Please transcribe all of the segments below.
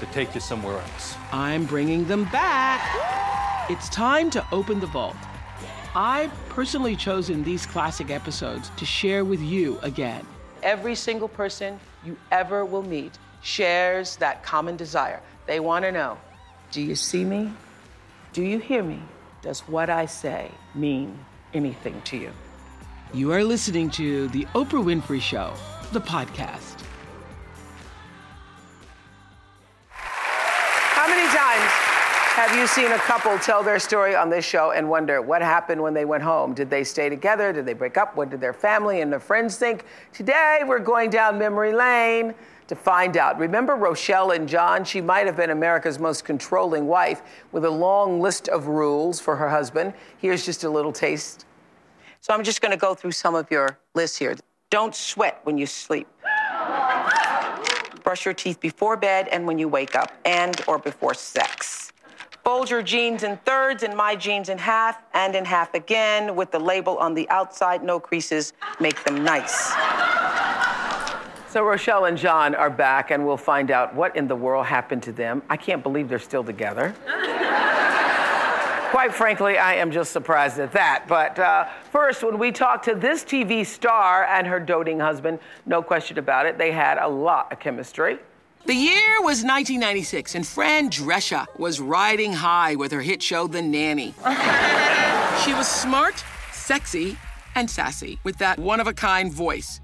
to take you somewhere else. I'm bringing them back. It's time to open the vault. I've personally chosen these classic episodes to share with you again. Every single person you ever will meet shares that common desire. They want to know Do you see me? Do you hear me? Does what I say mean anything to you? You are listening to The Oprah Winfrey Show the podcast. Have you seen a couple tell their story on this show and wonder what happened when they went home? Did they stay together? Did they break up? What did their family and their friends think? Today, we're going down memory lane to find out. Remember Rochelle and John? She might have been America's most controlling wife with a long list of rules for her husband. Here's just a little taste. So I'm just going to go through some of your lists here. Don't sweat when you sleep. Brush your teeth before bed and when you wake up and or before sex. Fold your jeans in thirds and my jeans in half and in half again with the label on the outside, no creases, make them nice. So Rochelle and John are back and we'll find out what in the world happened to them. I can't believe they're still together. Quite frankly, I am just surprised at that. But uh, first, when we talked to this TV star and her doting husband, no question about it, they had a lot of chemistry. The year was 1996, and Fran Drescher was riding high with her hit show, The Nanny. she was smart, sexy, and sassy with that one of a kind voice.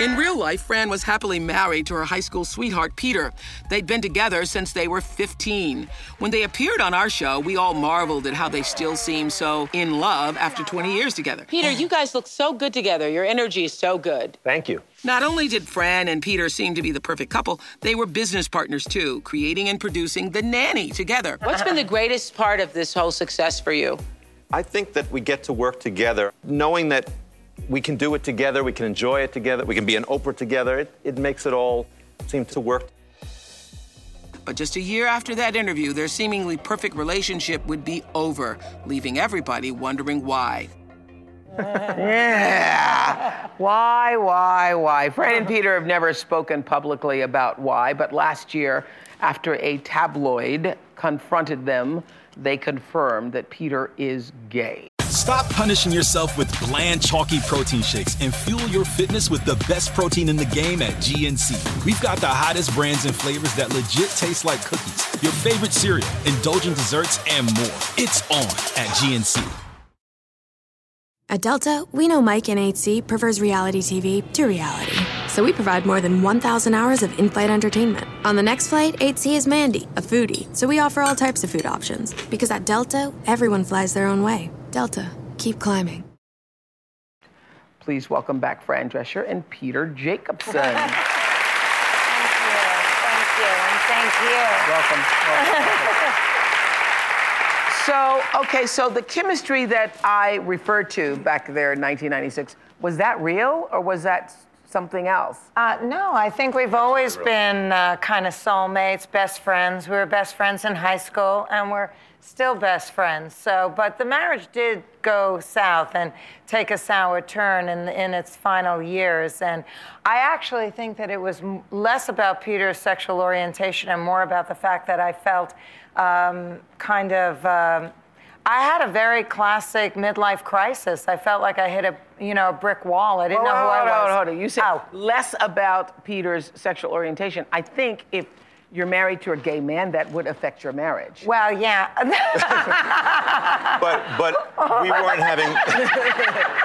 In real life, Fran was happily married to her high school sweetheart, Peter. They'd been together since they were 15. When they appeared on our show, we all marveled at how they still seem so in love after 20 years together. Peter, you guys look so good together. Your energy is so good. Thank you. Not only did Fran and Peter seem to be the perfect couple, they were business partners too, creating and producing The Nanny together. What's been the greatest part of this whole success for you? I think that we get to work together, knowing that we can do it together, we can enjoy it together, we can be an Oprah together. It, it makes it all seem to work. But just a year after that interview, their seemingly perfect relationship would be over, leaving everybody wondering why. yeah. Why, why, why? Fran and Peter have never spoken publicly about why, but last year, after a tabloid confronted them, they confirmed that Peter is gay. Stop punishing yourself with bland, chalky protein shakes and fuel your fitness with the best protein in the game at GNC. We've got the hottest brands and flavors that legit taste like cookies, your favorite cereal, indulgent desserts, and more. It's on at GNC. At Delta, we know Mike in 8C prefers reality TV to reality. So we provide more than 1,000 hours of in flight entertainment. On the next flight, 8C is Mandy, a foodie. So we offer all types of food options. Because at Delta, everyone flies their own way. Delta, keep climbing. Please welcome back Fran Drescher and Peter Jacobson. thank you, thank you, and thank you. Welcome. welcome. so, okay, so the chemistry that I referred to back there in 1996, was that real or was that something else? Uh, no, I think we've always been uh, kind of soulmates, best friends. We were best friends in high school, and we're still best friends. So, but the marriage did go south and take a sour turn in, in its final years. And I actually think that it was less about Peter's sexual orientation and more about the fact that I felt um, kind of. Um, I had a very classic midlife crisis. I felt like I hit a, you know, a brick wall. I didn't Hold know who on, I hold was. on, hold on. You said Oh. less about Peter's sexual orientation. I think if you're married to a gay man, that would affect your marriage. Well, yeah. But but we oh weren't having.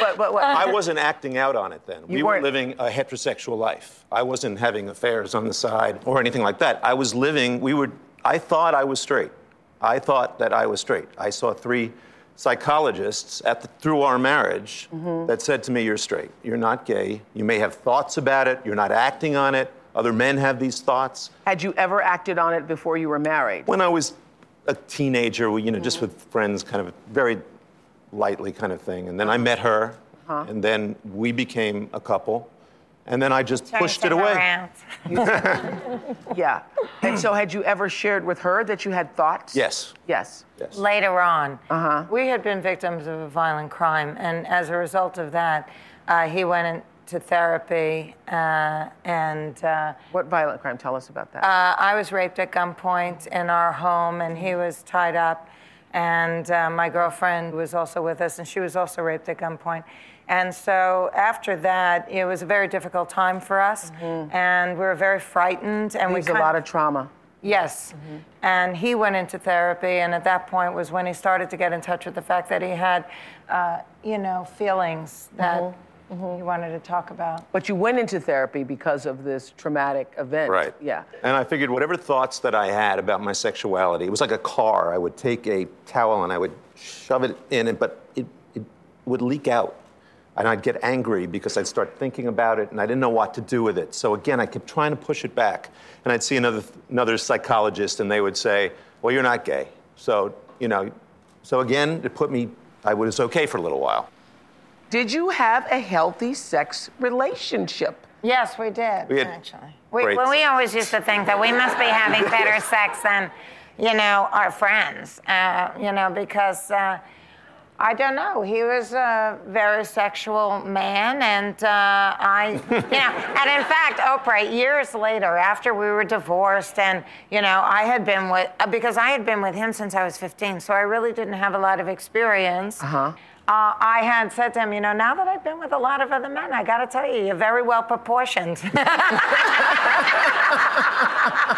But, but what? I wasn't acting out on it then. You we were weren't- living a heterosexual life. I wasn't having affairs on the side or anything like that. I was living. We were. I thought I was straight. I thought that I was straight. I saw three psychologists at the, through our marriage Mm-hmm. that said to me, "You're straight. You're not gay. You may have thoughts about it. You're not acting on it. Other men have these thoughts." Had you ever acted on it before you were married? When I was a teenager, you know, just mm-hmm. with friends, kind of very lightly kind of thing. And then I uh-huh. met her, uh-huh. and then we became a couple, and then I just pushed it away. Yeah. And so, had you ever shared with her that you had thoughts? Yes. Yes. Yes. Later on, Uh-huh. we had been victims of a violent crime, and as a result of that, uh, he went into therapy, uh, and uh, What violent crime? Tell us about that. uh, I was raped at gunpoint in our home, and he was tied up. And uh, my girlfriend was also with us, and she was also raped at gunpoint. And so after that, it was a very difficult time for us, mm-hmm. and we were very frightened. And we There's a lot of trauma. Yes. Mm-hmm. And he went into therapy, and at that point was when he started to get in touch with the fact that he had, uh, you know, feelings that mm-hmm. he wanted to talk about. But you went into therapy because of this traumatic event. Right. Yeah. And I figured whatever thoughts that I had about my sexuality, it was like a car. I would take a towel and I would shove it in it, but it, it would leak out. And I'd get angry because I'd start thinking about it and I didn't know what to do with it. So again, I kept trying to push it back. And I'd see another, another psychologist and they would say, well, you're not gay. So, you know, so again, it put me, I was okay for a little while. Did you have a healthy sex relationship? Yes, we did, We had actually. We, well, we always used to think that we must be having better sex than, you know, our friends, uh, you know, because uh, I don't know. He was a very sexual man, and uh, I, you know, and in fact, Oprah, years later, after we were divorced, and, you know, I had been with, uh, because I had been with him since I was 15, so I really didn't have a lot of experience. Uh-huh. Uh, I had said to him, you know, now that I've been with a lot of other men, I got to tell you, you're very well proportioned.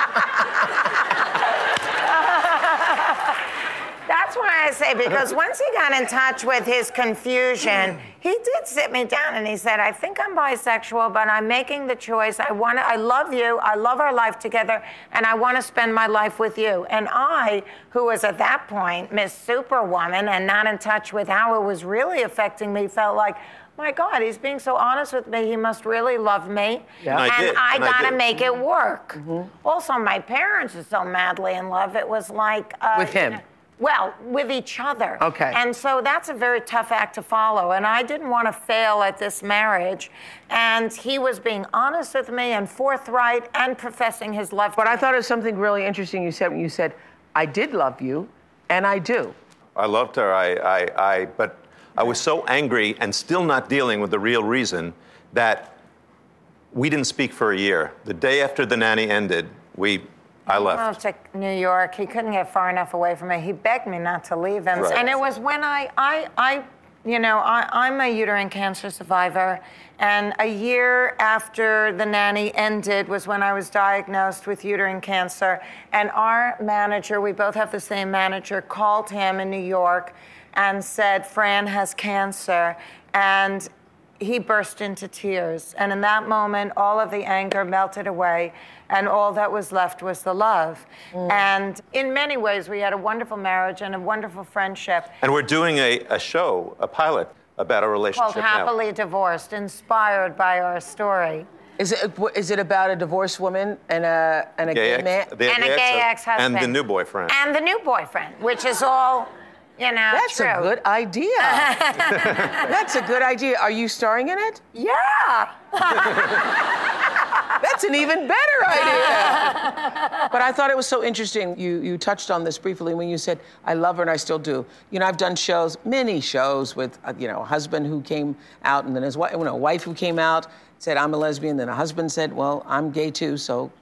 That's why I say, because once he got in touch with his confusion, he did sit me down and he said, I think I'm bisexual, but I'm making the choice. I want to, I love you. I love our life together, and I want to spend my life with you. And I, who was at that point Miss Superwoman and not in touch with how it was really affecting me, felt like, my God, he's being so honest with me. He must really love me. Yeah. And I did, I and gotta did. make it work. Also, my parents are so madly in love. It was like uh, With him? you know, well, with each other. Okay. And so that's a very tough act to follow. And I didn't want to fail at this marriage. And he was being honest with me and forthright and professing his love. But I thought it was something really interesting you said when you said, I did love you, and I do. I loved her. I, I, I, but I was so angry and still not dealing with the real reason that we didn't speak for a year. The day after the nanny ended, we, I left. moved to New York. He couldn't get far enough away from me. He begged me not to leave him. Right. And it was when I, I, I you know, I, I'm a uterine cancer survivor. And a year after the nanny ended was when I was diagnosed with uterine cancer. And our manager, we both have the same manager, called him in New York and said, Fran has cancer. And he burst into tears. And in that moment, all of the anger melted away, and all that was left was the love. Mm. And in many ways, we had a wonderful marriage and a wonderful friendship And we're doing a, a show, a pilot, about our relationship called now. Happily Divorced, inspired by our story. Is it, is it about a divorced woman and a, and a Gay gay ex- man? the and a gay gay ex- ex husband. And the new boyfriend. And the new boyfriend, which is all. You know, That's true. a good idea. That's a good idea. Are you starring in it? Yeah. That's an even better idea. but I thought it was so interesting. You you touched on this briefly when you said, "I love her and I still do." You know, I've done shows, many shows with uh, you know a husband who came out and then his wife, you know, a wife who came out said, "I'm a lesbian." Then a husband said, "Well, I'm gay too," so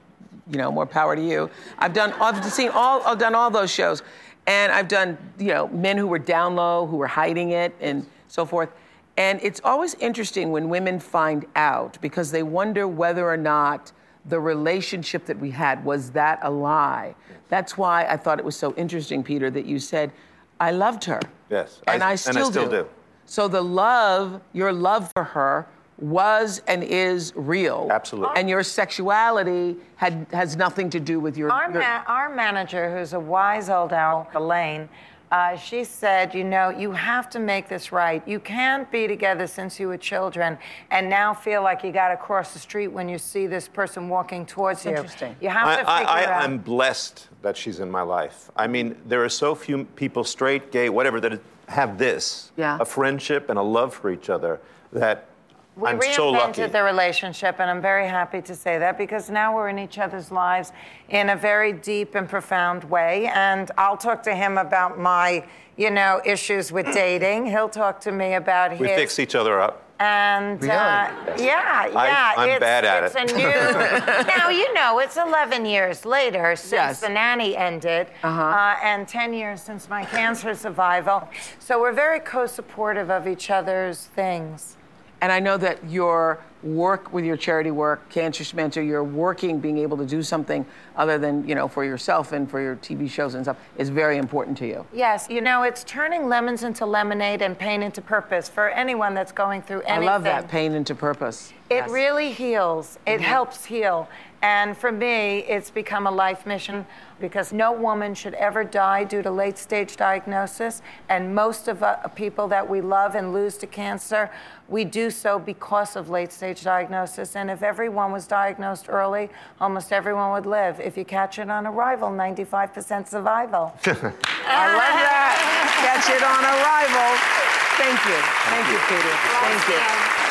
you know, more power to you. I've done, I've seen all, I've done all those shows, and I've done, you know, men who were down low, who were hiding it, and so forth. And it's always interesting when women find out because they wonder whether or not the relationship that we had was that a lie. That's why I thought it was so interesting, Peter, that you said, "I loved her." Yes, and I- I, and I still, still do. So the love, your love for her, was and is real. Absolutely. And your sexuality had has nothing to do with your. Our, your- ma- our manager, who's a wise old owl, Elaine, uh, she said, you know, you have to make this right. You can't be together since you were children and now feel like you got to cross the street when you see this person walking towards you. interesting. You have I, to figure I, it out. I, I'm blessed that she's in my life. I mean, there are so few people, straight, gay, whatever, that have this Yeah. a friendship and a love for each other that We I'm reinvented so lucky. the relationship, and I'm very happy to say that because now we're in each other's lives in a very deep and profound way. And I'll talk to him about my, you know, issues with dating. He'll talk to me about we his. We fix each other up. And uh, yeah, yeah, I'm it's, bad at it's it. a new. now you know it's 11 years later since Yes. the nanny ended, uh and 10 years since my cancer survival. So we're very co-supportive of each other's things. And I know that your work with your charity work, Cancer Schmancer, you're working, being able to do something other than you know for yourself and for your TV shows and stuff is very important to you. Yes, you know it's turning lemons into lemonade and pain into purpose for anyone that's going through anything. I love that pain into purpose. It Yes. really heals. It mm-hmm. helps heal. And for me, it's become a life mission because no woman should ever die due to late stage diagnosis. And most of uh, people that we love and lose to cancer, we do so because of late stage diagnosis. And if everyone was diagnosed early, almost everyone would live. If you catch it on arrival, 95% survival. I love that. Catch it on arrival. Thank you. Thank you, Peter. Thank you. You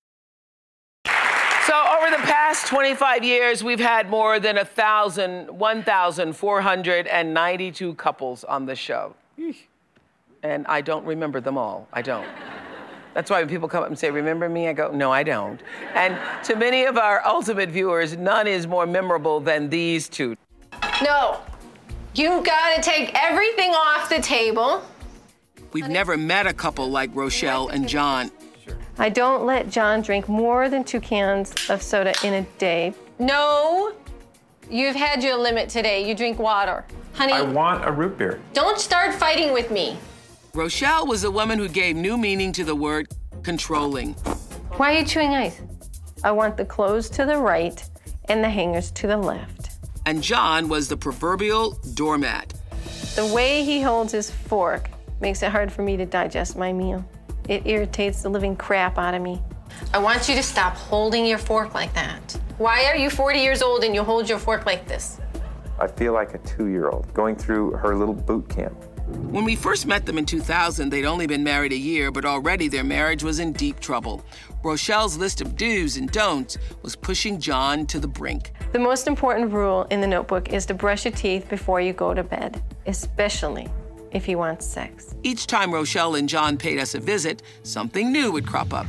So the past 25 years, we've had more than thousand, 1,492 couples on the show. And I don't remember them all. I don't. That's why when people come up and say, Remember me? I go, No, I don't. And to many of our ultimate viewers, none is more memorable than these two. No. you've gotta take everything off the table. We've never met a couple like Rochelle and John. I don't let John drink more than two cans of soda in a day. No. You've had your limit today. You drink water. Honey, I want a root beer. don't start fighting with me. Rochelle was the woman who gave new meaning to the word controlling. Why are you chewing ice? I want the clothes to the right and the hangers to the left. And John was the proverbial doormat. The way he holds his fork makes it hard for me to digest my meal. It irritates the living crap out of me. I want you to stop holding your fork like that. Why are you 40 years old and you hold your fork like this? I feel like a two year old going through her little boot camp. When we first met them in 2000, they'd only been married a year, but already their marriage was in deep trouble. Rochelle's list of do's and don'ts was pushing John to the brink. The most important rule in the notebook is to brush your teeth before you go to bed, especially if you want sex. Each time Rochelle and John paid us a visit, something new would crop up.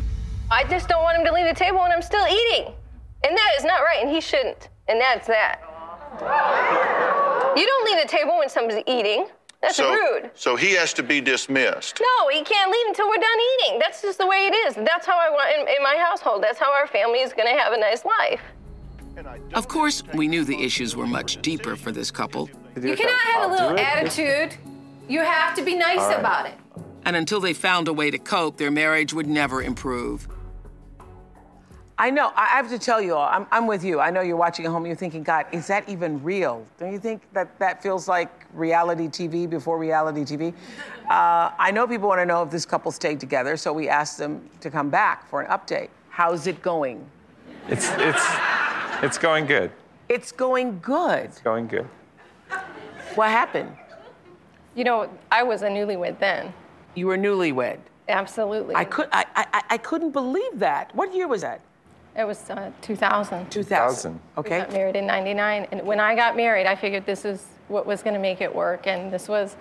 I just don't want him to leave the table when I'm still eating. And that is not right, and he shouldn't. And that's that. You don't leave the table when somebody's eating. That's so, rude. So he has to be dismissed. No, he can't leave until we're done eating. That's just the way it is. That's how I want in, in my household. That's how our family is going to have a nice life. Of course, we knew the issues were much deeper for this couple. You cannot have a little attitude. You have to be nice All right. about it. And until they found a way to cope, their marriage would never improve. I know. I have to tell you all, I'm, I'm with you. I know you're watching at home. You're thinking, God, is that even real? Don't you think that that feels like reality TV before reality TV? Uh, I know people want to know if this couple stayed together, so we asked them to come back for an update. How's it going? It's it's it's going good. It's going good. It's going good. What happened? You know, I was a newlywed then. You were newlywed. Absolutely. I could I, I I couldn't believe that. What year was that? It was uh, 2000. 2000. We Okay. got married in 99. And when I got married, I figured this is what was going to make it work. And this was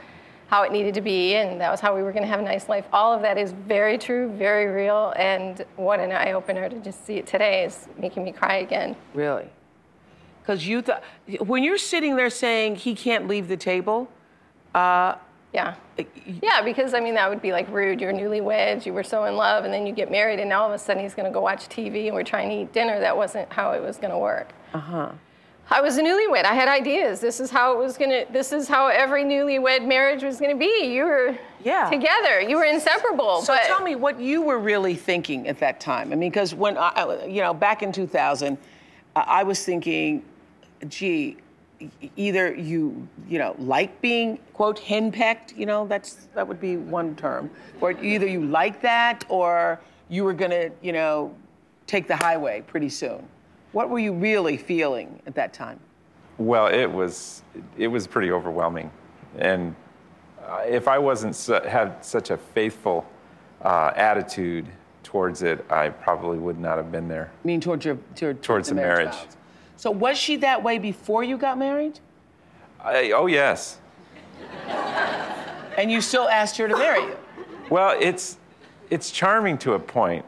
how it needed to be. And that was how we were going to have a nice life. All of that is very true, very real. And what an eye opener to just see it today is making me cry again. Really? Because you thought when you're sitting there saying he can't leave the table, uh, Yeah. Yeah, because I mean, that would be like rude. You're newlyweds, you were so in love, and then you get married, and now all of a sudden he's going to go watch TV and we're trying to eat dinner. That wasn't how it was going to work. uh huh. I was a newlywed. I had ideas. This is how it was gonna. This is how every newlywed marriage was gonna be. You were Yeah. together. You were inseparable. So but tell me what you were really thinking at that time. I mean, because when I, you know, back in 2000, uh, I was thinking, gee, either you, you know, like being quote henpecked, you know, that's that would be one term, or either you like that or you were gonna, you know, take the highway pretty soon. What were you really feeling at that time? Well, it was it was pretty overwhelming, and uh, if I wasn't su- had such a faithful uh, attitude towards it, I probably would not have been there. I mean, towards your to, Towards the marriage. vows. So was she that way before you got married? I, oh yes. And you still asked her to marry you? Well, it's it's charming to a point.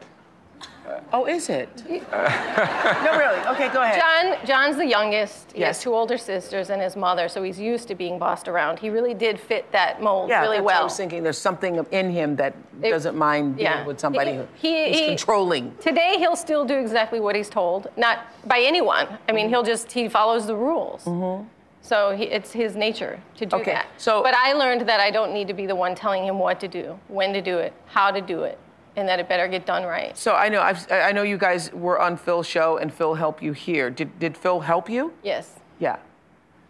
Oh, is it? no, really. Okay, go ahead. John, John's the youngest. He Yes. has two older sisters and his mother, so he's used to being bossed around. He really did fit that mold yeah, really that's what I was thinking there's something in him that It- doesn't mind being yeah. with somebody He- who he- is he- controlling. Today he'll still do exactly what he's told, not by anyone. I mean, he'll just he follows the rules. Mm-hmm. So he, it's his nature to do Mm-hmm. Okay, that. so- but I learned that I don't need to be the one telling him what to do, when to do it, how to do it, and that it better get done right. So I know I've, I know you guys were on Phil's show and Phil helped you here. Did did Phil help you? Yes. Yeah.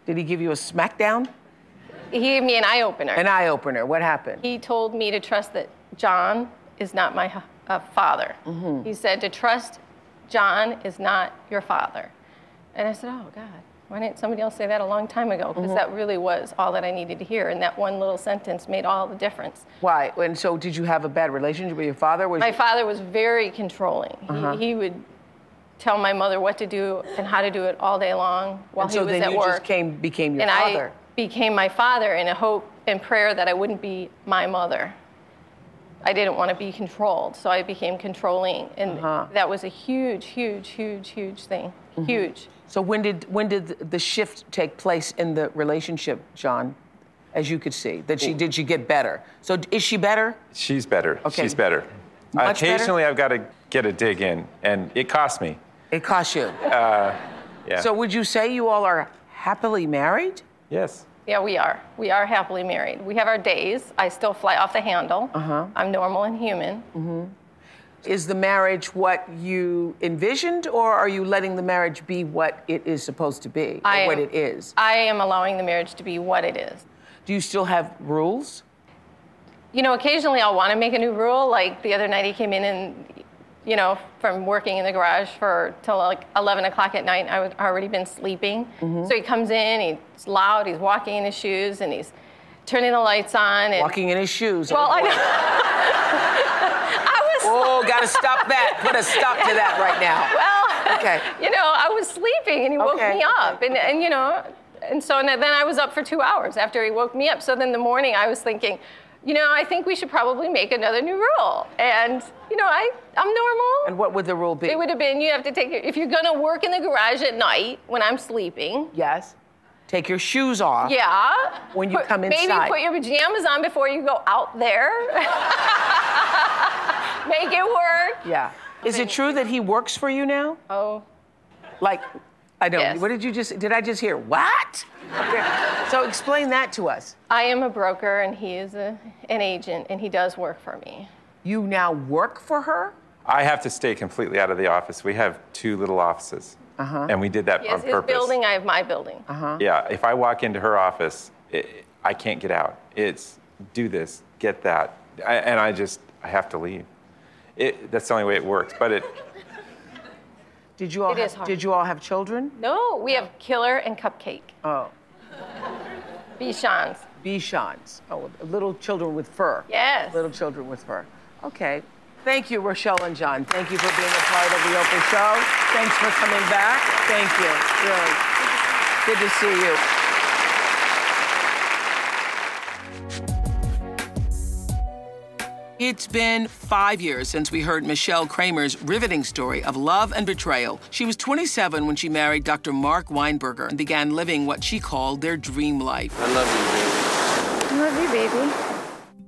Did he give you a smackdown? He gave me an eye opener. An eye opener. What happened? He told me to trust that John is not my uh, father. Mm-hmm. He said to trust John is not your father. And I said, oh, God, why didn't somebody else say that a long time ago? Because Mhm. that really was all that I needed to hear. And that one little sentence made all the difference. Why? And so did you have a bad relationship with your father? Was My you- father was very controlling. Uh-huh. He, he would tell my mother what to do and how to do it all day long while and so he was then at you work. just came became your and father. I became my father in a hope and prayer that I wouldn't be my mother. I didn't want to be controlled, so I became controlling, and Uh-huh. that was a huge, huge, huge, huge thing. Mhm. Huge. So when did when did the shift take place in the relationship, John? As you could see, that she did she get better? So is she better? She's better. Okay. She's better. Much better? Occasionally, I've got to get a dig in, and it costs me. It costs you. Uh, yeah. So would you say you all are happily married? yes. Yeah, we are. We are happily married. We have our days. I still fly off the handle. Uh-huh. I'm normal and human. hmm Is the marriage what you envisioned, or are you letting the marriage be what it is supposed to be, or I what am- it is? I am allowing the marriage to be what it is. Do you still have rules? You know, occasionally I'll want to make a new rule. Like the other night, he came in and, you know, from working in the garage for till like 11 o'clock at night. I was already been sleeping. Mhm. So he comes in, he's loud, he's walking in his shoes, and he's turning the lights on and Walking in his shoes. Well, I know. I was. Oh, gotta stop that. Put a stop to that right now. Well, Okay. you know, I was sleeping and he woke Okay, me up, and and you know, and so and then I was up for two hours after he woke me up. So then the morning I was thinking. You know, I think we should probably make another new rule. And, you know, I, I'm normal. And what would the rule be? It would have been you have to take your, if you're gonna work in the garage at night when I'm sleeping. Yes. Take your shoes off. Yeah. When you Put- come inside. Maybe put your pajamas on before you go out there. Make it work. Yeah. Is it true that he works for you now? Oh. Like, I know. Yes. What did you just? Did I just hear? What? Okay. So explain that to us. I am a broker and he is a, an agent and he does work for me. You now work for her? I have to stay completely out of the office. We have two little offices, Uh-huh. and we did that He on has his purpose. building, I have my building. Uh-huh. Yeah, if I walk into her office, it, I can't get out. It's do this, get that, I, and I just I have to leave. It, that's the only way it works. But it Did you all It have, is hard. did you all have children? No, we have Killer and Cupcake. Oh. Bichons. Bichons. Oh, little children with fur. Yes. Little children with fur. Okay. Thank you, Rochelle and John. Thank you for being a part of the Oprah Show. Thanks for coming back. Thank you. Really. Good to see you. It's been five years since we heard Michelle Kramer's riveting story of love and betrayal. She was 27 when she married Dr. Mark Weinberger and began living what she called their dream life. I love you, baby. I love you, baby.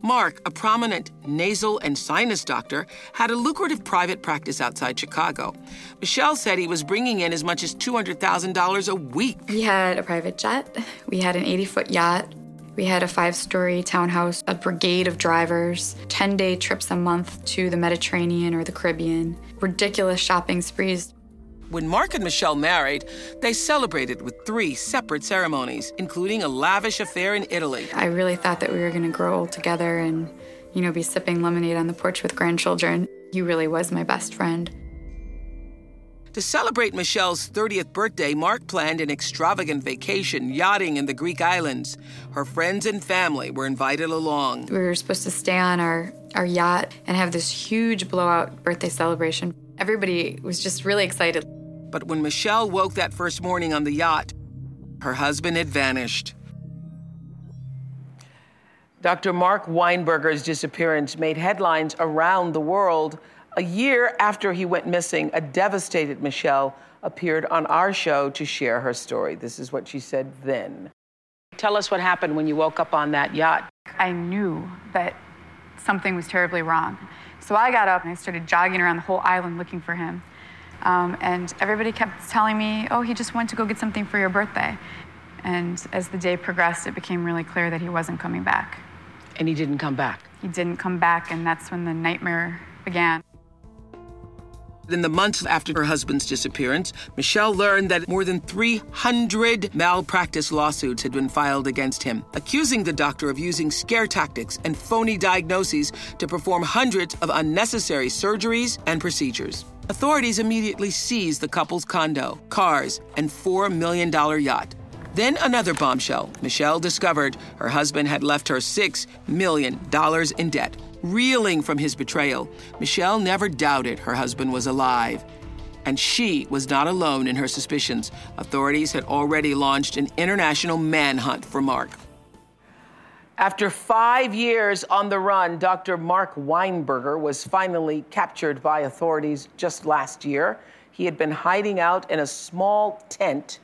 Mark, a prominent nasal and sinus doctor, had a lucrative private practice outside Chicago. Michelle said he was bringing in as much as $200,000 a week. We had a private jet, we had an 80 foot yacht, we had a five story townhouse, a brigade of drivers, 10 day trips a month to the Mediterranean or the Caribbean, ridiculous shopping sprees. When Mark and Michelle married, they celebrated with three separate ceremonies, including a lavish affair in Italy. I really thought that we were gonna grow old together and, you know, be sipping lemonade on the porch with grandchildren. He really was my best friend. To celebrate Michelle's 30th birthday, Mark planned an extravagant vacation yachting in the Greek islands. Her friends and family were invited along. We were supposed to stay on our, our yacht and have this huge blowout birthday celebration. Everybody was just really excited. But when Michelle woke that first morning on the yacht, her husband had vanished. Dr. Mark Weinberger's disappearance made headlines around the world. A year after he went missing, a devastated Michelle appeared on our show to share her story. This is what she said then. Tell us what happened when you woke up on that yacht. I knew that something was terribly wrong. So I got up and I started jogging around the whole island looking for him. Um, and everybody kept telling me, oh, he just went to go get something for your birthday. And as the day progressed, it became really clear that he wasn't coming back. And he didn't come back. He didn't come back, and that's when the nightmare began. In the months after her husband's disappearance, Michelle learned that more than 300 malpractice lawsuits had been filed against him, accusing the doctor of using scare tactics and phony diagnoses to perform hundreds of unnecessary surgeries and procedures. Authorities immediately seized the couple's condo, cars, and $4 million yacht. Then another bombshell. Michelle discovered her husband had left her $6 million in debt. Reeling from his betrayal, Michelle never doubted her husband was alive. And she was not alone in her suspicions. Authorities had already launched an international manhunt for Mark. After five years on the run, Dr. Mark Weinberger was finally captured by authorities just last year. He had been hiding out in a small tent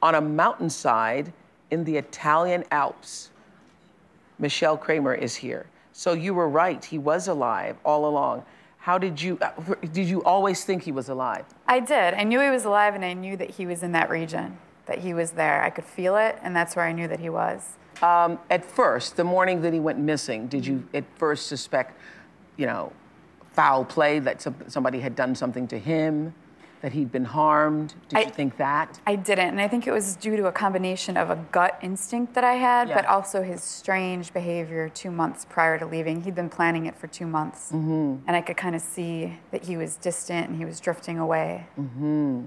on a mountainside in the Italian Alps. Michelle Kramer is here. So you were right, he was alive all along. How did you did you always think he was alive? I did. I knew he was alive, and I knew that he was in that region, that he was there. I could feel it, and that's where I knew that he was. Um, at first, the morning that he went missing, did you at first suspect, you know, foul play that some, somebody had done something to him, that he'd been harmed? Did I- you think that? I didn't, and I think it was due to a combination of a gut instinct that I had, but also his strange behavior two months prior to leaving. He'd been planning it for two months, Mm-hmm. and I could kind of see that he was distant and he was drifting away. Mm-hmm.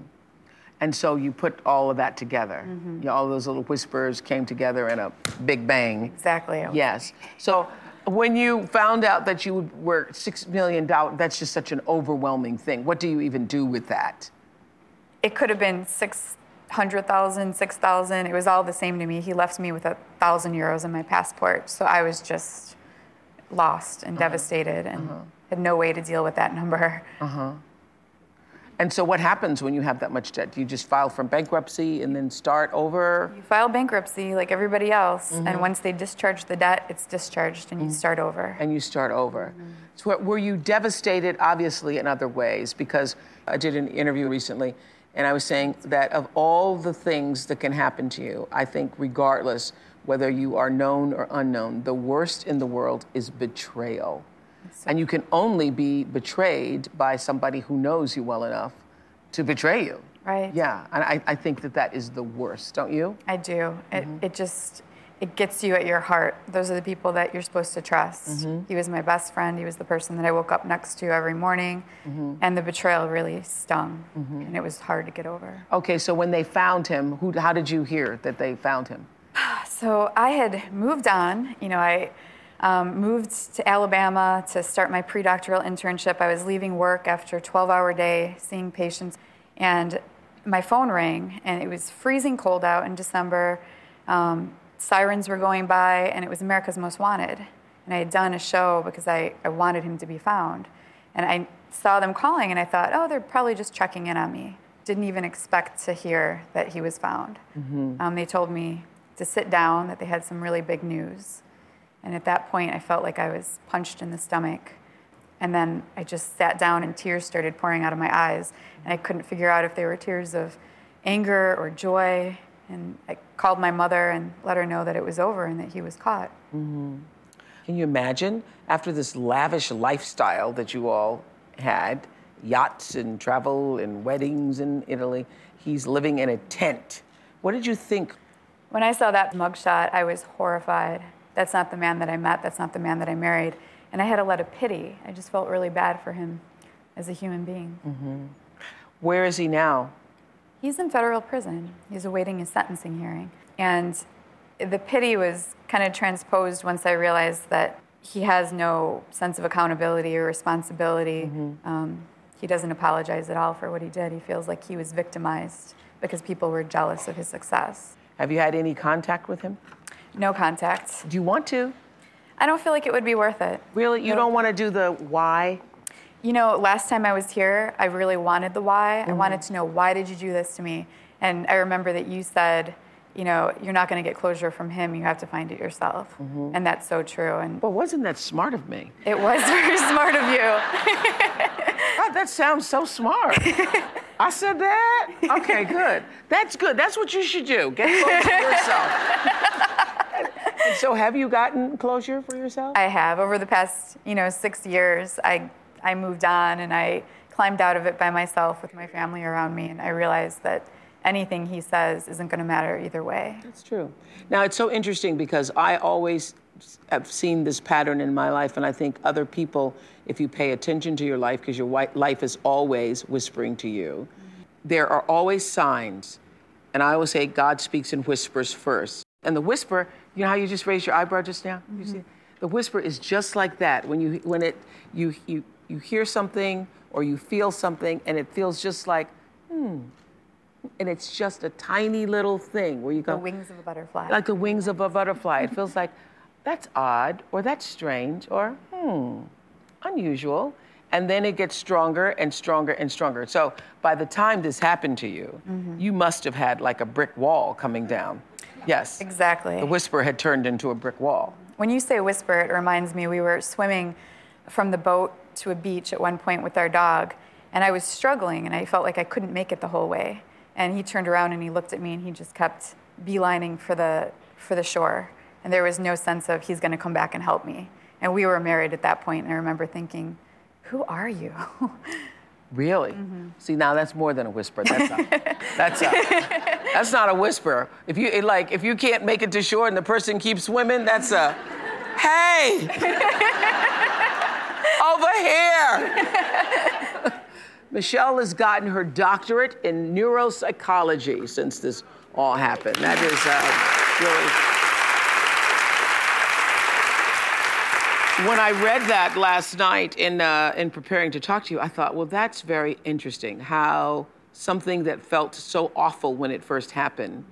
And so you put all of that together. Mhm. You know, all those little whispers came together in a big bang. Exactly. Yes. So when you found out that you were six million dollars, that's just such an overwhelming thing. What do you even do with that? It could have been six hundred thousand, six thousand. It was all the same to me. He left me with a thousand euros in my passport. So I was just lost and Uh-huh. devastated and had no way to deal with that number. Uh huh. And so what happens when you have that much debt? Do you just file for bankruptcy and then start over? You file bankruptcy like everybody else. Mhm. And once they discharge the debt, it's discharged and you start over. and you start over. So were you devastated, obviously, in other ways? Because I did an interview recently, and I was saying that of all the things that can happen to you, I think, regardless whether you are known or unknown, the worst in the world is betrayal. And you can only be betrayed by somebody who knows you well enough to betray you. Right. Yeah, and I, I think that that is the worst, don't you? I do. It, it just, it gets you at your heart. Those are the people that you're supposed to trust. Mhm. He was my best friend. He was the person that I woke up next to every morning. Mhm. And the betrayal really stung. Mhm. And it was hard to get over. Okay, so when they found him, who, how did you hear that they found him? So I had moved on. You know, I um, moved to Alabama to start my pre-doctoral internship. I was leaving work after a 12-hour day, seeing patients, and my phone rang, and it was freezing cold out in December. Um, sirens were going by, and it was America's Most Wanted. And I had done a show because I, I wanted him to be found. And I saw them calling, and I thought, oh, they're probably just checking in on me. Didn't even expect to hear that he was found. Mm-hmm. Um, they told me to sit down, that they had some really big news. And at that point, I felt like I was punched in the stomach. And then I just sat down, and tears started pouring out of my eyes. And I couldn't figure out if they were tears of anger or joy. And I called my mother and let her know that it was over and that he was caught. hmm Can you imagine after this lavish lifestyle that you all had, yachts and travel and weddings in Italy, he's living in a tent. What did you think? When I saw that mugshot, I was horrified. That's not the man that I met. That's not the man that I married. And I had a lot of pity. I just felt really bad for him as a human being. hmm Where is he now? He's in federal prison. He's awaiting his sentencing hearing. And the pity was kind of transposed once I realized that he has no sense of accountability or responsibility. Um, he doesn't apologize at all for what he did. He feels like he was victimized because people were jealous of his success. Have you had any contact with him? No contact. Do you want to? I don't feel like it would be worth it. Really? You don't want to do the why? You know, last time I was here, I really wanted the why. I mm-hmm. wanted to know why did you do this to me? And I remember that you said, you know, you're not going to get closure from him. You have to find it yourself. Mm-hmm. And that's so true. And well, wasn't that smart of me? It was very smart of you. God, that sounds so smart. I said that? Okay, good. That's good. That's what you should do. Get close to yourself. And so, have you gotten closure for yourself? I have. Over the past, you know, six years, I, I moved on and I climbed out of it by myself with my family around me. And I realized that anything he says isn't going to matter either way. That's true. Now, it's so interesting because I always have seen this pattern in my life, and I think other people, if you pay attention to your life, because your life is always whispering to you, there are always signs. And I always say God speaks in whispers first. And the whisper, you know how you just raised your eyebrow just now? You see? The whisper is just like that. When you when it you you you hear something or you feel something and it feels just like, hmm. And it's just a tiny little thing where you go The wings of a butterfly. like the wings of a butterfly. It feels like that's odd, or that's strange, or hmm, unusual. And then it gets stronger and stronger and stronger. So by the time this happened to you, Mhm. you must have had like a brick wall coming down. Yes. Exactly. The whisper had turned into a brick wall. When you say whisper, it reminds me we were swimming from the boat to a beach at one point with our dog, and I was struggling, and I felt like I couldn't make it the whole way. And he turned around and he looked at me, and he just kept beelining for the for the shore, and there was no sense of he's going to come back and help me. And we were married at that point, and I remember thinking, "Who are you?" Really? See, now that's more than a whisper. That's a, that's a, that's not a whisper. If you like, if you can't make it to shore and the person keeps swimming, that's a, hey, over here. Michelle has gotten her doctorate in neuropsychology since this all happened. That is uh, really. When I read that last night in, uh, in preparing to talk to you, I thought, well, that's very interesting how something that felt so awful when it first happened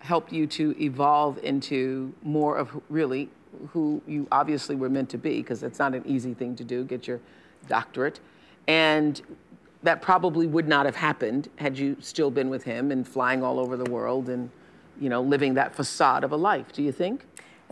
helped you to evolve into more of really who you obviously were meant to be, because it's not an easy thing to do, get your doctorate. And that probably would not have happened had you still been with him and flying all over the world and, you know, living that facade of a life, do you think?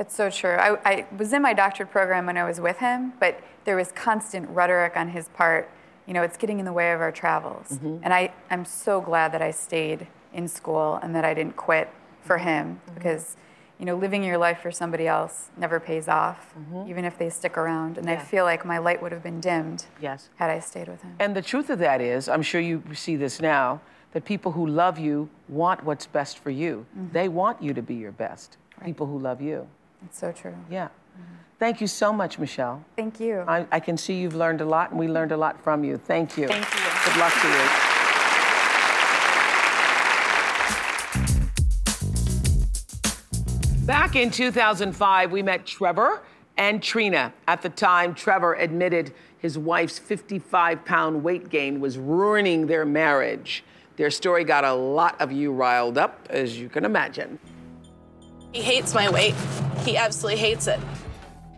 It's so true. I, I was in my doctorate program when I was with him, but there was constant rhetoric on his part. You know, it's getting in the way of our travels. Mhm. And I, I'm so glad that I stayed in school and that I didn't quit for mm-hmm. him mm-hmm. because, you know, living your life for somebody else never pays off, mm-hmm. even if they stick around. And I feel like my light would have been dimmed Yes. had I stayed with him. And the truth of that is, I'm sure you see this now, that people who love you want what's best for you. They want you to be your best. People who love you. It's so true. Yeah. Thank you so much, Michelle. Thank you. I, I can see you've learned a lot, and we learned a lot from you. Thank you. Thank you. Good luck to you. Back in 2005, we met Trevor and Trina. At the time, Trevor admitted his wife's 55 pound weight gain was ruining their marriage. Their story got a lot of you riled up, as you can imagine. He hates my weight. He absolutely hates it.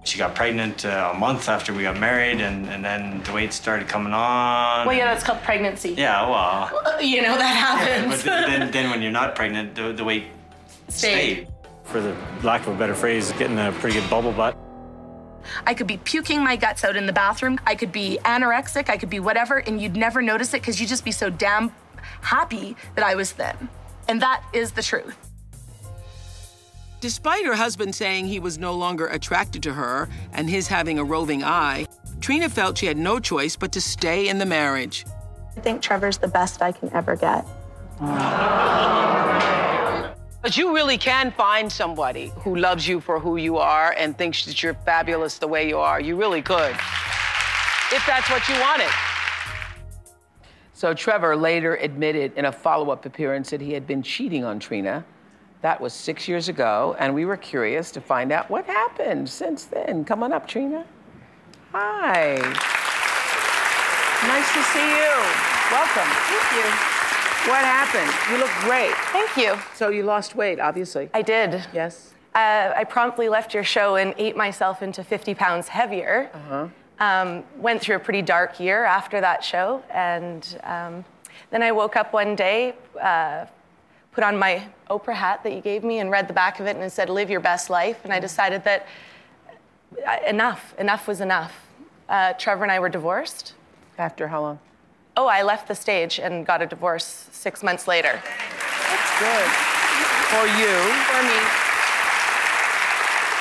She got pregnant uh, a month after we got married, and, and then the weight started coming on. Well, yeah, that's called pregnancy. Yeah, well. Uh, You know that happens. But then, then when you're not pregnant, the, the weight Stayed. For the lack of a better phrase, getting a pretty good bubble butt. I could be puking my guts out in the bathroom. I could be anorexic. I could be whatever, and you'd never notice it because you'd just be so damn happy that I was thin. And that is the truth. Despite her husband saying he was no longer attracted to her and his having a roving eye, Trina felt she had no choice but to stay in the marriage. I think Trevor's the best I can ever get. But you really can find somebody who loves you for who you are and thinks that you're fabulous the way you are. You really could, if that's what you wanted. So Trevor later admitted in a follow-up appearance that he had been cheating on Trina. That was six years ago, and we were curious to find out what happened since then. Come on up, Trina. Hi. Nice to see you. Welcome. Thank you. What happened? You look great. Thank you. So you lost weight, obviously. I did. Yes. Uh, I promptly left your show and ate myself into 50 pounds heavier. Uh-huh. Um, went through a pretty dark year after that show, and um, then I woke up one day, uh, put on my Oprah hat that you gave me, and read the back of it, and it said, "Live your best life." And I decided that uh, enough, enough was enough. Uh, Trevor and I were divorced. After how long? Oh, I left the stage and got a divorce six months later. That's good. For you. For me.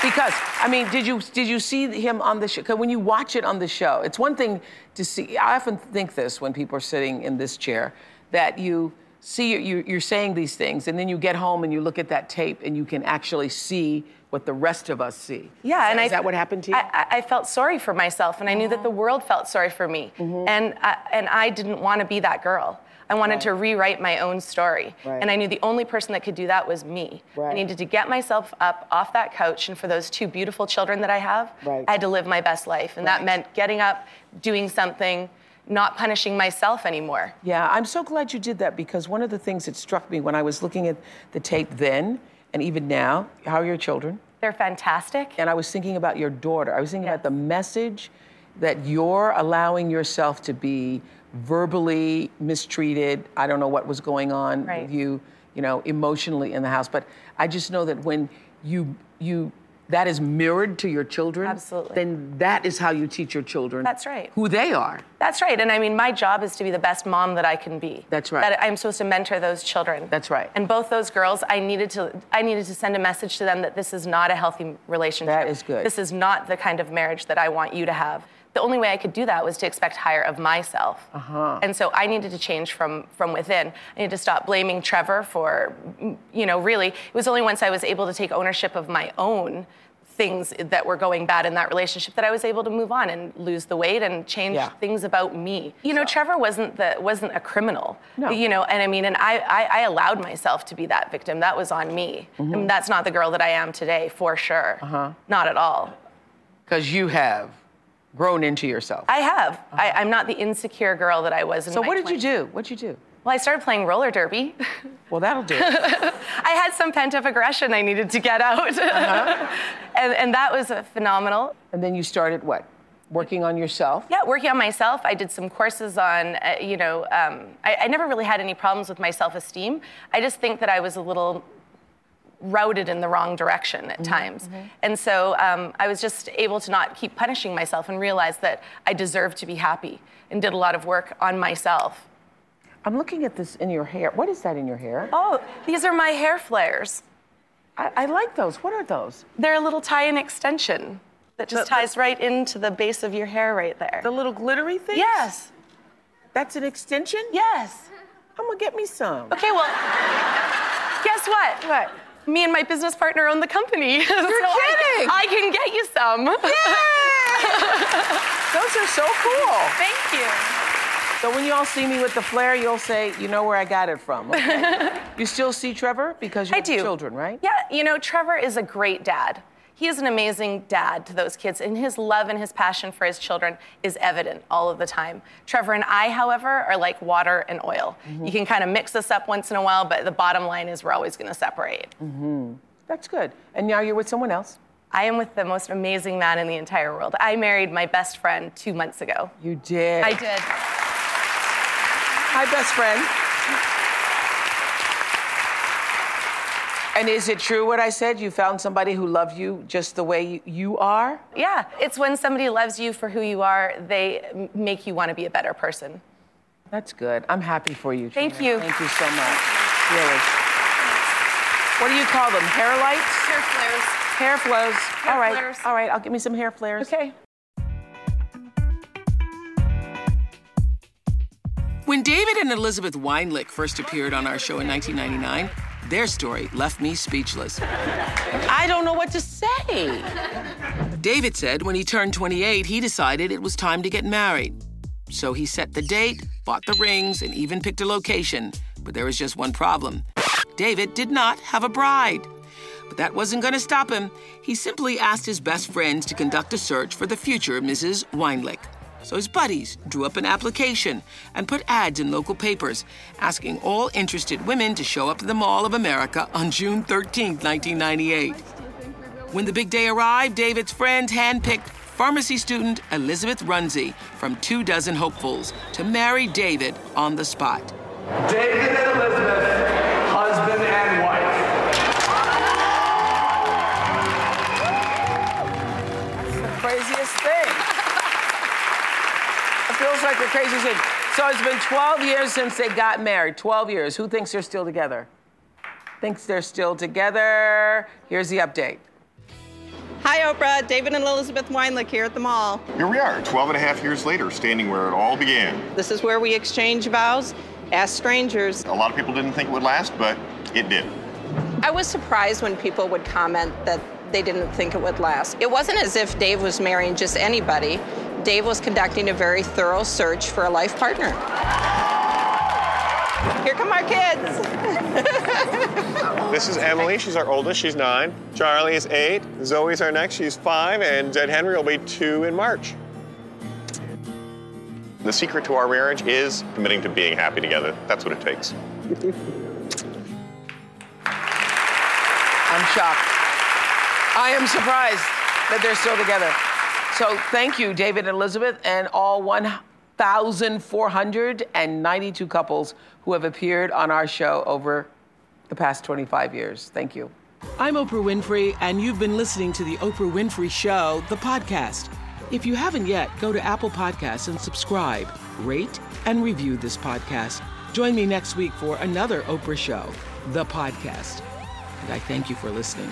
Because I mean, did you did you see him on the show? 'cause when you watch it on the show, it's one thing to see. I often think this when people are sitting in this chair, that you see you, you're saying these things, and then you get home and you look at that tape, and you can actually see what the rest of us see. Yeah, is and that, I is that what happened to you? I, I- felt sorry for myself, and I knew that the world felt sorry for me, mm-hmm. and I, and I didn't want to be that girl. I wanted to rewrite my own story, Right. and I knew the only person that could do that was me. I needed to get myself up off that couch, and for those two beautiful children that I have, Right. I had to live my best life, and that meant getting up, doing something, not punishing myself anymore. Yeah, I'm so glad you did that because one of the things that struck me when I was looking at the tape then and even now, how are your children? They're fantastic. And I was thinking about your daughter. I was thinking about the message that you're allowing yourself to be verbally mistreated. I don't know what was going on Right. with you, you know, emotionally in the house, but I just know that when you you that is mirrored to your children, Absolutely. then that is how you teach your children That's right. who they are. That's right. And I mean, my job is to be the best mom that I can be. That's right. That I'm supposed to mentor those children. That's right. And both those girls, I needed to I needed to send a message to them that this is not a healthy relationship. That is good. This is not the kind of marriage that I want you to have. The only way I could do that was to expect higher of myself. Uh-huh. And so I needed to change from from within. I needed to stop blaming Trevor for, you know, really. It was only once I was able to take ownership of my own things that were going bad in that relationship that I was able to move on and lose the weight and change Yeah. things about me. You know, Trevor wasn't the wasn't a criminal. No. You know, and I mean, and I, I, I allowed myself to be that victim. That was on me. I mean, that's not the girl that I am today, for sure. Uh-huh. Not at all. Because you have grown into yourself. I have. I, I'm not the insecure girl that I was in so what did you do? What'd you do? Well, I started playing roller derby. Well, that'll do. I had some pent up aggression I needed to get out. and, and that was phenomenal. And then you started what? Working on yourself? Yeah, working on myself. I did some courses on, uh, you know, um, I, I never really had any problems with my self esteem. I just think that I was a little routed in the wrong direction at times. And so um, I was just able to not keep punishing myself and realize that I deserved to be happy and did a lot of work on myself. I'm looking at this in your hair. What is that in your hair? Oh, these are my hair flares. I, I like those. What are those? They're a little tie-in extension that just The- the- ties right into the base of your hair right there. The little glittery thing? Yes. That's an extension? Yes. I'm gonna get me some. Okay, well, guess what? What? Me and my business partner own the company. You're kidding. I, can get you some. Those are so cool. Thank you. So when you all see me with the flare, you'll say, you know where I got it from. okay? you still see Trevor because you I have do. children, right? Yeah, you know, Trevor is a great dad. He is an amazing dad to those kids, and his love and his passion for his children is evident all of the time. Trevor and I, however, are like water and oil. Mm-hmm. You can kind of mix us up once in a while, but the bottom line is we're always going to separate. Mm-hmm. That's good. And now you're with someone else. I am with the most amazing man in the entire world. I married my best friend two months ago. You did. I did. Hi, best friend. And is it true what I said? You found somebody who loved you just the way you, you are? Yeah, it's when somebody loves you for who you are, they make you want to be a better person. That's good. I'm happy for you. Thank Trina. you. Thank you so much. Really. What do you call them? Hair lights? Hair flares. Hair flows. Hair all right. flares. All right. I'll give me some hair flares. Okay. When David and Elizabeth Weinlick first appeared on our show in 1999, their story left me speechless. I don't know what to say. David said when he turned 28, he decided it was time to get married. So he set the date, bought the rings, and even picked a location. But there was just one problem David did not have a bride. But that wasn't going to stop him. He simply asked his best friends to conduct a search for the future Mrs. Weinlick. So his buddies drew up an application and put ads in local papers asking all interested women to show up at the Mall of America on June 13, 1998. When the big day arrived, David's friends handpicked pharmacy student Elizabeth Runze from two dozen hopefuls to marry David on the spot. David and Elizabeth, It feels like the craziest thing. So it's been 12 years since they got married. 12 years. Who thinks they're still together? Thinks they're still together. Here's the update. Hi, Oprah. David and Elizabeth Weinlick here at the mall. Here we are, 12 and a half years later, standing where it all began. This is where we exchange vows as strangers. A lot of people didn't think it would last, but it did. I was surprised when people would comment that they didn't think it would last. It wasn't as if Dave was marrying just anybody. Dave was conducting a very thorough search for a life partner. Here come our kids. This is Emily. She's our oldest. She's nine. Charlie is eight. Zoe's our next. She's five. And Jed Henry will be two in March. The secret to our marriage is committing to being happy together. That's what it takes. I'm shocked. I am surprised that they're still together. So thank you, David and Elizabeth, and all 1,492 couples who have appeared on our show over the past 25 years. Thank you. I'm Oprah Winfrey, and you've been listening to The Oprah Winfrey Show, the podcast. If you haven't yet, go to Apple Podcasts and subscribe, rate, and review this podcast. Join me next week for another Oprah Show, the podcast. And I thank you for listening.